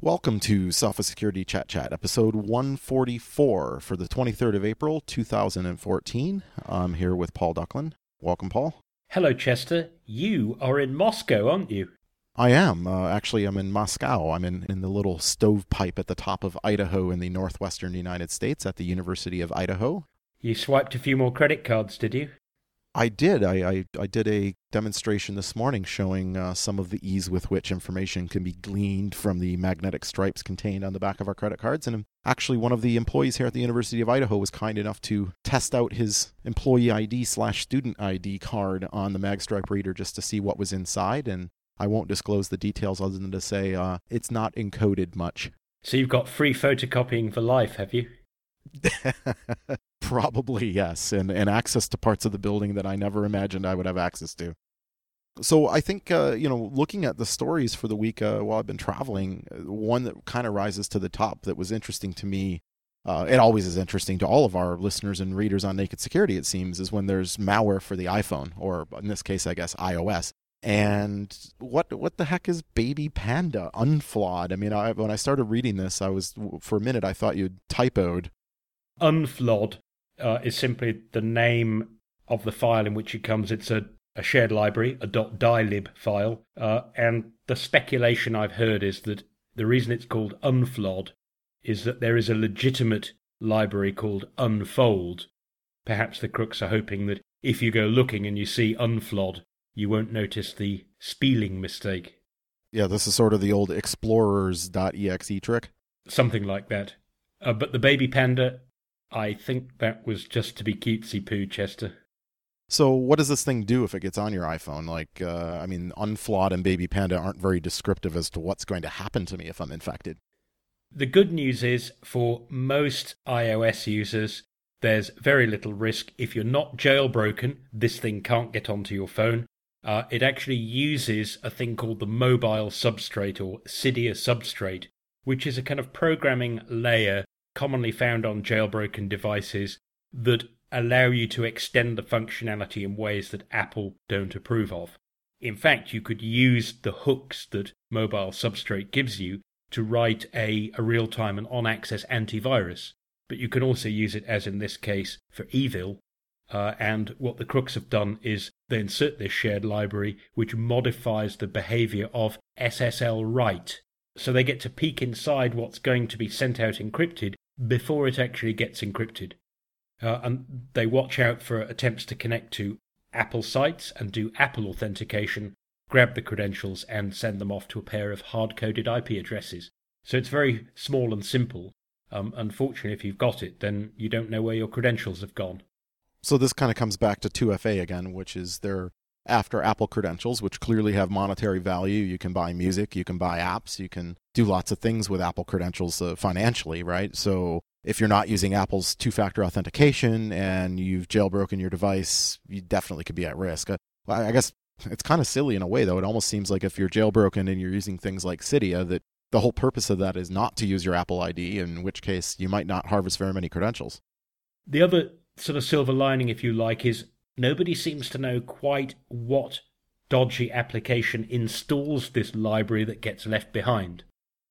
Welcome to Sophos Security Chet Chat, episode 144 for the 23rd of April, 2014. I'm here with Paul Ducklin. Welcome, Paul. Hello, Chester. You are in Moscow, aren't you? I am. Uh, actually, I'm in Moscow. I'm in, in the little stovepipe at the top of Idaho in the northwestern United States at the University of Idaho. You swiped a few more credit cards, did you? I did. I, I, I did a demonstration this morning showing uh, some of the ease with which information can be gleaned from the magnetic stripes contained on the back of our credit cards. And actually, one of the employees here at the University of Idaho was kind enough to test out his employee ID slash student ID card on the magstripe reader just to see what was inside. And I won't disclose the details other than to say uh, it's not encoded much. So you've got free photocopying for life, have you? Probably yes, and and access to parts of the building that I never imagined I would have access to. So I think uh, you know, looking at the stories for the week uh, while I've been traveling, uh, one that kind of rises to the top that was interesting to me. Uh, it always is interesting to all of our listeners and readers on Naked Security. It seems is when there's malware for the iPhone, or in this case, I guess iOS. And what what the heck is Baby Panda Unflod? I mean, I, when I started reading this, I was for a minute I thought you'd typoed. Unflod uh, is simply the name of the file in which it comes. It's a, a shared library, a .dylib file, uh, and the speculation I've heard is that the reason it's called Unflod is that there is a legitimate library called unfold. Perhaps the crooks are hoping that if you go looking and you see Unflod, you won't notice the spelling mistake. Yeah, this is sort of the old explorers.exe trick. Something like that. Uh, but the baby panda I think that was just to be cutesy poo, Chester. So, what does this thing do if it gets on your iPhone? Like, uh, I mean, Unflod and Baby Panda aren't very descriptive as to what's going to happen to me if I'm infected. The good news is for most iOS users, there's very little risk. If you're not jailbroken, this thing can't get onto your phone. Uh, it actually uses a thing called the mobile substrate or Cydia substrate, which is a kind of programming layer commonly found on jailbroken devices that allow you to extend the functionality in ways that Apple don't approve of. In fact, you could use the hooks that Mobile Substrate gives you to write a, a real time and on access antivirus, but you can also use it, as in this case, for evil. Uh, and what the crooks have done is they insert this shared library which modifies the behavior of SSL write. So they get to peek inside what's going to be sent out encrypted before it actually gets encrypted. Uh, and they watch out for attempts to connect to Apple sites and do Apple authentication, grab the credentials, and send them off to a pair of hard coded IP addresses. So it's very small and simple. Um, unfortunately, if you've got it, then you don't know where your credentials have gone. So this kind of comes back to 2FA again, which is their after Apple credentials, which clearly have monetary value. You can buy music, you can buy apps, you can do lots of things with Apple credentials uh, financially, right? So if you're not using Apple's two factor authentication and you've jailbroken your device, you definitely could be at risk. Uh, I guess it's kind of silly in a way, though. It almost seems like if you're jailbroken and you're using things like Cydia, that the whole purpose of that is not to use your Apple ID, in which case you might not harvest very many credentials. The other sort of silver lining, if you like, is nobody seems to know quite what dodgy application installs this library that gets left behind.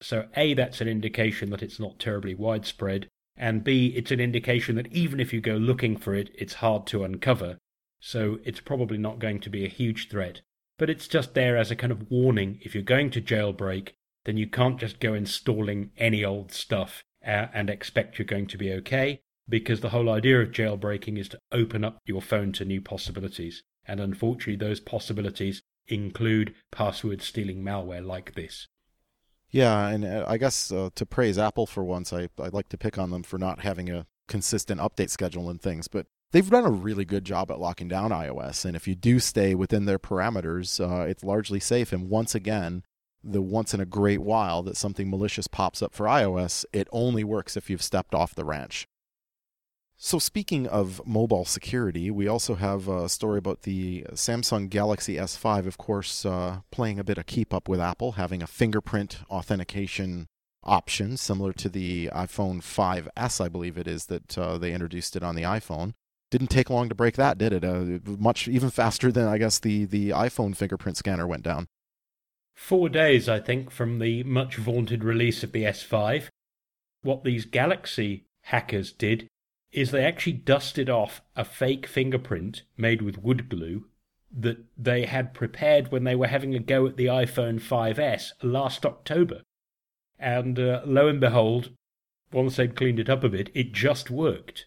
So, A, that's an indication that it's not terribly widespread, and B, it's an indication that even if you go looking for it, it's hard to uncover. So, it's probably not going to be a huge threat. But it's just there as a kind of warning if you're going to jailbreak, then you can't just go installing any old stuff uh, and expect you're going to be okay because the whole idea of jailbreaking is to open up your phone to new possibilities. And unfortunately, those possibilities include password stealing malware like this. Yeah, and uh, I guess uh, to praise Apple for once, I, I'd like to pick on them for not having a consistent update schedule and things, but they've done a really good job at locking down iOS. And if you do stay within their parameters, uh, it's largely safe. And once again, the once in a great while that something malicious pops up for iOS, it only works if you've stepped off the ranch. So, speaking of mobile security, we also have a story about the Samsung Galaxy S5, of course, uh, playing a bit of keep up with Apple, having a fingerprint authentication option similar to the iPhone 5S, I believe it is, that uh, they introduced it on the iPhone. Didn't take long to break that, did it? Uh, much even faster than I guess the the iPhone fingerprint scanner went down. four days, I think, from the much vaunted release of the S5. What these Galaxy hackers did is they actually dusted off a fake fingerprint made with wood glue that they had prepared when they were having a go at the iPhone 5S last October. And uh, lo and behold, once they'd cleaned it up a bit, it just worked,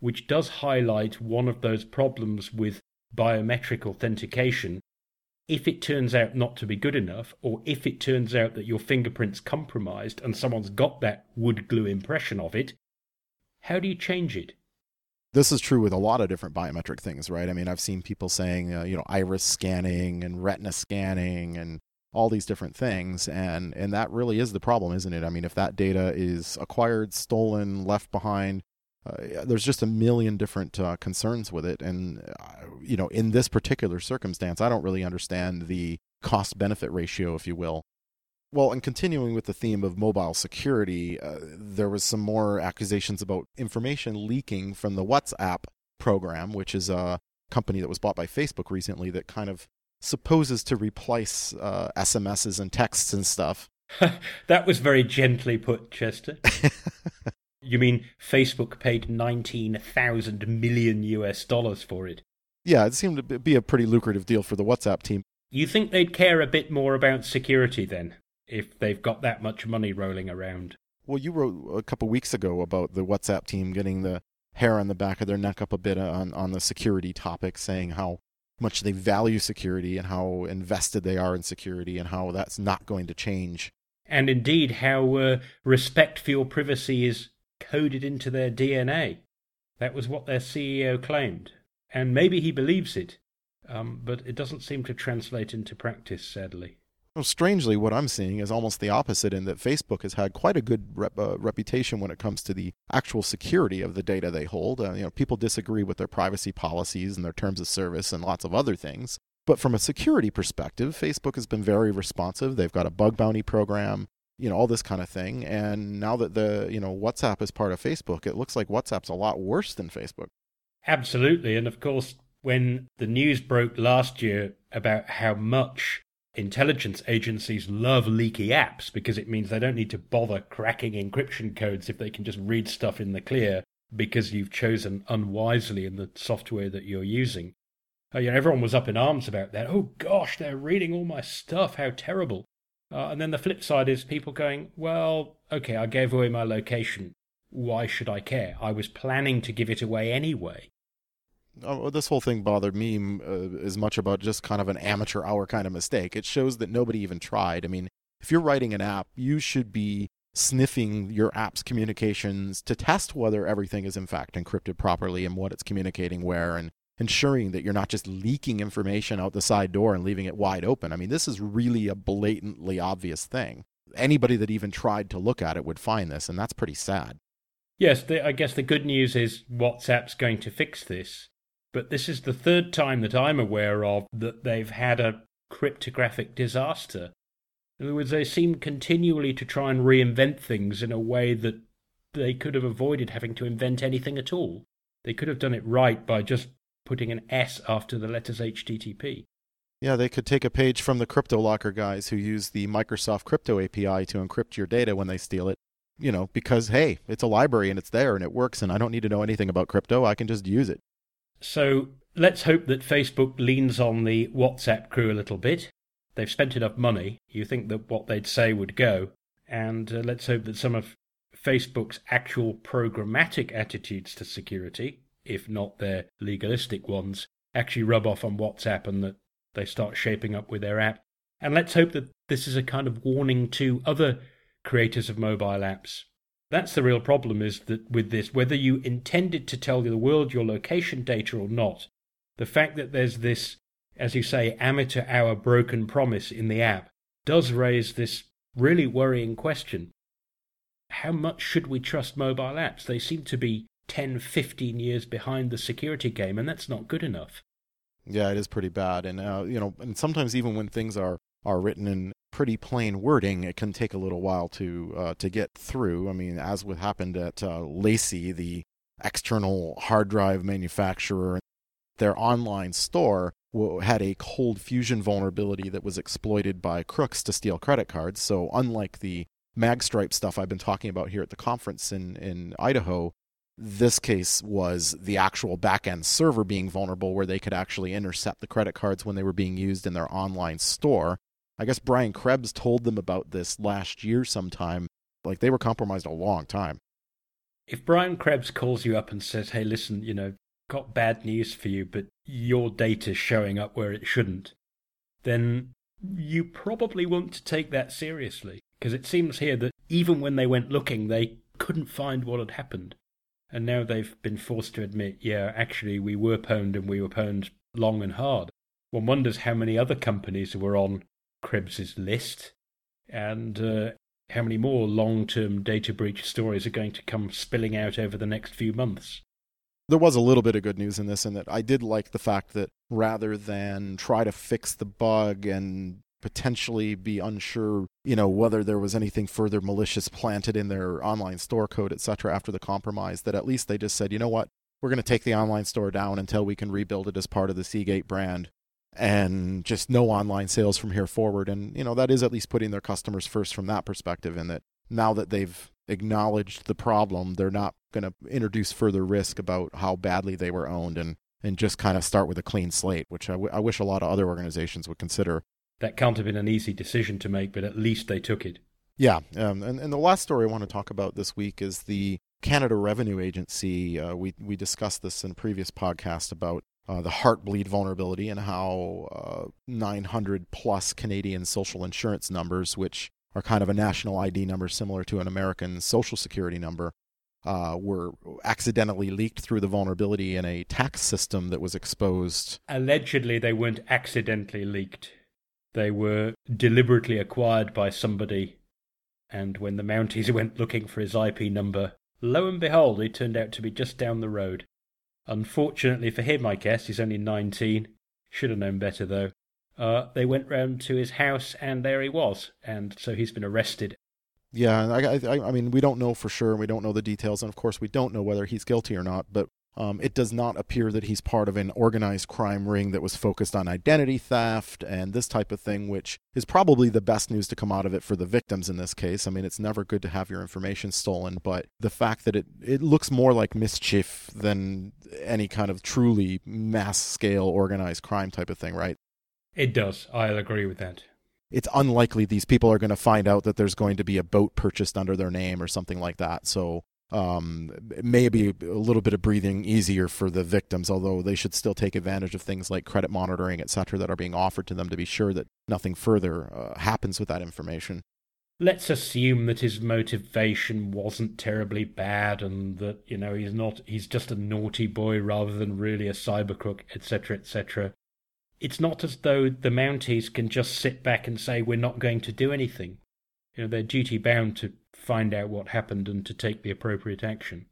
which does highlight one of those problems with biometric authentication if it turns out not to be good enough, or if it turns out that your fingerprint's compromised and someone's got that wood glue impression of it, how do you change it? This is true with a lot of different biometric things, right? I mean, I've seen people saying, uh, you know, iris scanning and retina scanning and all these different things and and that really is the problem isn't it i mean if that data is acquired stolen left behind uh, there's just a million different uh, concerns with it, and uh, you know, in this particular circumstance, I don't really understand the cost benefit ratio, if you will. Well, and continuing with the theme of mobile security, uh, there was some more accusations about information leaking from the WhatsApp program, which is a company that was bought by Facebook recently that kind of supposes to replace SMSs uh, and texts and stuff. that was very gently put, Chester. You mean Facebook paid 19,000 million US dollars for it? Yeah, it seemed to be a pretty lucrative deal for the WhatsApp team. You think they'd care a bit more about security then, if they've got that much money rolling around? Well, you wrote a couple weeks ago about the WhatsApp team getting the hair on the back of their neck up a bit on, on the security topic, saying how much they value security and how invested they are in security and how that's not going to change. And indeed, how uh, respect for your privacy is coded into their DNA. That was what their CEO claimed. And maybe he believes it, um, but it doesn't seem to translate into practice, sadly. Well, strangely, what I'm seeing is almost the opposite in that Facebook has had quite a good rep, uh, reputation when it comes to the actual security of the data they hold. Uh, you know, people disagree with their privacy policies and their terms of service and lots of other things. But from a security perspective, Facebook has been very responsive. They've got a bug bounty program you know all this kind of thing and now that the you know whatsapp is part of facebook it looks like whatsapp's a lot worse than facebook absolutely and of course when the news broke last year about how much intelligence agencies love leaky apps because it means they don't need to bother cracking encryption codes if they can just read stuff in the clear because you've chosen unwisely in the software that you're using. Uh, you know, everyone was up in arms about that. Oh gosh, they're reading all my stuff. How terrible. Uh, and then the flip side is people going, well, okay, I gave away my location. Why should I care? I was planning to give it away anyway. Oh, this whole thing bothered me uh, as much about just kind of an amateur hour kind of mistake. It shows that nobody even tried. I mean, if you're writing an app, you should be sniffing your app's communications to test whether everything is in fact encrypted properly and what it's communicating where and ensuring that you're not just leaking information out the side door and leaving it wide open. I mean, this is really a blatantly obvious thing. Anybody that even tried to look at it would find this, and that's pretty sad. Yes, the, I guess the good news is WhatsApp's going to fix this. But this is the third time that I'm aware of that they've had a cryptographic disaster. In other words, they seem continually to try and reinvent things in a way that they could have avoided having to invent anything at all. They could have done it right by just putting an S after the letters HTTP. Yeah, they could take a page from the CryptoLocker guys who use the Microsoft Crypto API to encrypt your data when they steal it. You know, because hey, it's a library and it's there and it works and I don't need to know anything about crypto. I can just use it. So let's hope that Facebook leans on the WhatsApp crew a little bit. They've spent enough money. You think that what they'd say would go. And uh, let's hope that some of Facebook's actual programmatic attitudes to security if not their legalistic ones, actually rub off on WhatsApp and that they start shaping up with their app. And let's hope that this is a kind of warning to other creators of mobile apps. That's the real problem is that with this, whether you intended to tell the world your location data or not, the fact that there's this, as you say, amateur hour broken promise in the app does raise this really worrying question. How much should we trust mobile apps? They seem to be 10, 15 years behind the security game, and that's not good enough. Yeah, it is pretty bad. And, uh, you know, and sometimes even when things are, are written in pretty plain wording, it can take a little while to, uh, to get through. I mean, as what happened at uh, LaCie, the external hard drive manufacturer, their online store had a ColdFusion vulnerability that was exploited by crooks to steal credit cards. So, unlike the magstripe stuff I've been talking about here at the conference in, in Idaho, this case was the actual backend server being vulnerable where they could actually intercept the credit cards when they were being used in their online store. I guess Brian Krebs told them about this last year sometime. Like they were compromised a long time. If Brian Krebs calls you up and says, hey, listen, you know, got bad news for you, but your data's showing up where it shouldn't, then you probably want to take that seriously. Because it seems here that even when they went looking, they couldn't find what had happened. And now they've been forced to admit, yeah, actually, we were pwned and we were pwned long and hard. One wonders how many other companies were on Krebs's list and uh, how many more long term data breach stories are going to come spilling out over the next few months. There was a little bit of good news in this, in that I did like the fact that rather than try to fix the bug and potentially be unsure, you know, whether there was anything further malicious planted in their online store code, etc., after the compromise, that at least they just said, you know what, we're going to take the online store down until we can rebuild it as part of the Seagate brand and just no online sales from here forward. And, you know, that is at least putting their customers first from that perspective, in that now that they've acknowledged the problem, they're not going to introduce further risk about how badly they were owned and, and just kind of start with a clean slate, which I, w- I wish a lot of other organizations would consider. That can't have been an easy decision to make, but at least they took it. Yeah. Um, and, and the last story I want to talk about this week is the Canada Revenue Agency. Uh, we, we discussed this in a previous podcast about uh, the Heartbleed vulnerability and how uh, 900 plus Canadian social insurance numbers, which are kind of a national ID number similar to an American social security number, uh, were accidentally leaked through the vulnerability in a tax system that was exposed. Allegedly, they weren't accidentally leaked. They were deliberately acquired by somebody, and when the Mounties went looking for his IP number, lo and behold, he turned out to be just down the road. Unfortunately for him, I guess, he's only 19. Should have known better, though. Uh, they went round to his house, and there he was, and so he's been arrested. Yeah, I, I, I mean, we don't know for sure. And we don't know the details, and of course, we don't know whether he's guilty or not. But um, it does not appear that he's part of an organized crime ring that was focused on identity theft and this type of thing, which is probably the best news to come out of it for the victims in this case. I mean, it's never good to have your information stolen, but the fact that it, it looks more like mischief than any kind of truly mass scale organized crime type of thing, right? It does. I'll agree with that. It's unlikely these people are going to find out that there's going to be a boat purchased under their name or something like that. So um, maybe a little bit of breathing easier for the victims, although they should still take advantage of things like credit monitoring, et cetera, that are being offered to them to be sure that nothing further uh, happens with that information. Let's assume that his motivation wasn't terribly bad and that, you know, he's not, he's just a naughty boy rather than really a cyber crook, etc., etc. It's not as though the Mounties can just sit back and say, we're not going to do anything. You know, they're duty bound to find out what happened and to take the appropriate action.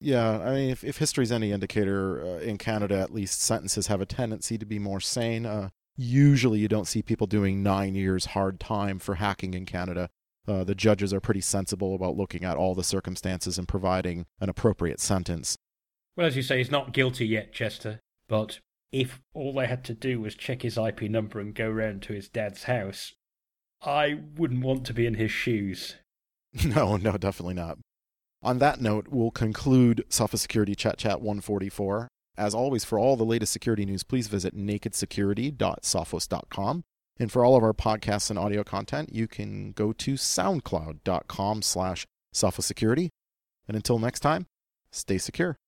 Yeah, I mean, if, if history's any indicator, uh, in Canada at least, sentences have a tendency to be more sane. Uh, usually, you don't see people doing nine years hard time for hacking in Canada. Uh, the judges are pretty sensible about looking at all the circumstances and providing an appropriate sentence. Well, as you say, he's not guilty yet, Chester. But if all they had to do was check his IP number and go round to his dad's house, I wouldn't want to be in his shoes. No, no, definitely not. On that note, we'll conclude Sophos Security Chet Chat 144. As always, for all the latest security news, please visit nakedsecurity.sophos.com. And for all of our podcasts and audio content, you can go to soundcloud.com slash sophosecurity. And until next time, stay secure.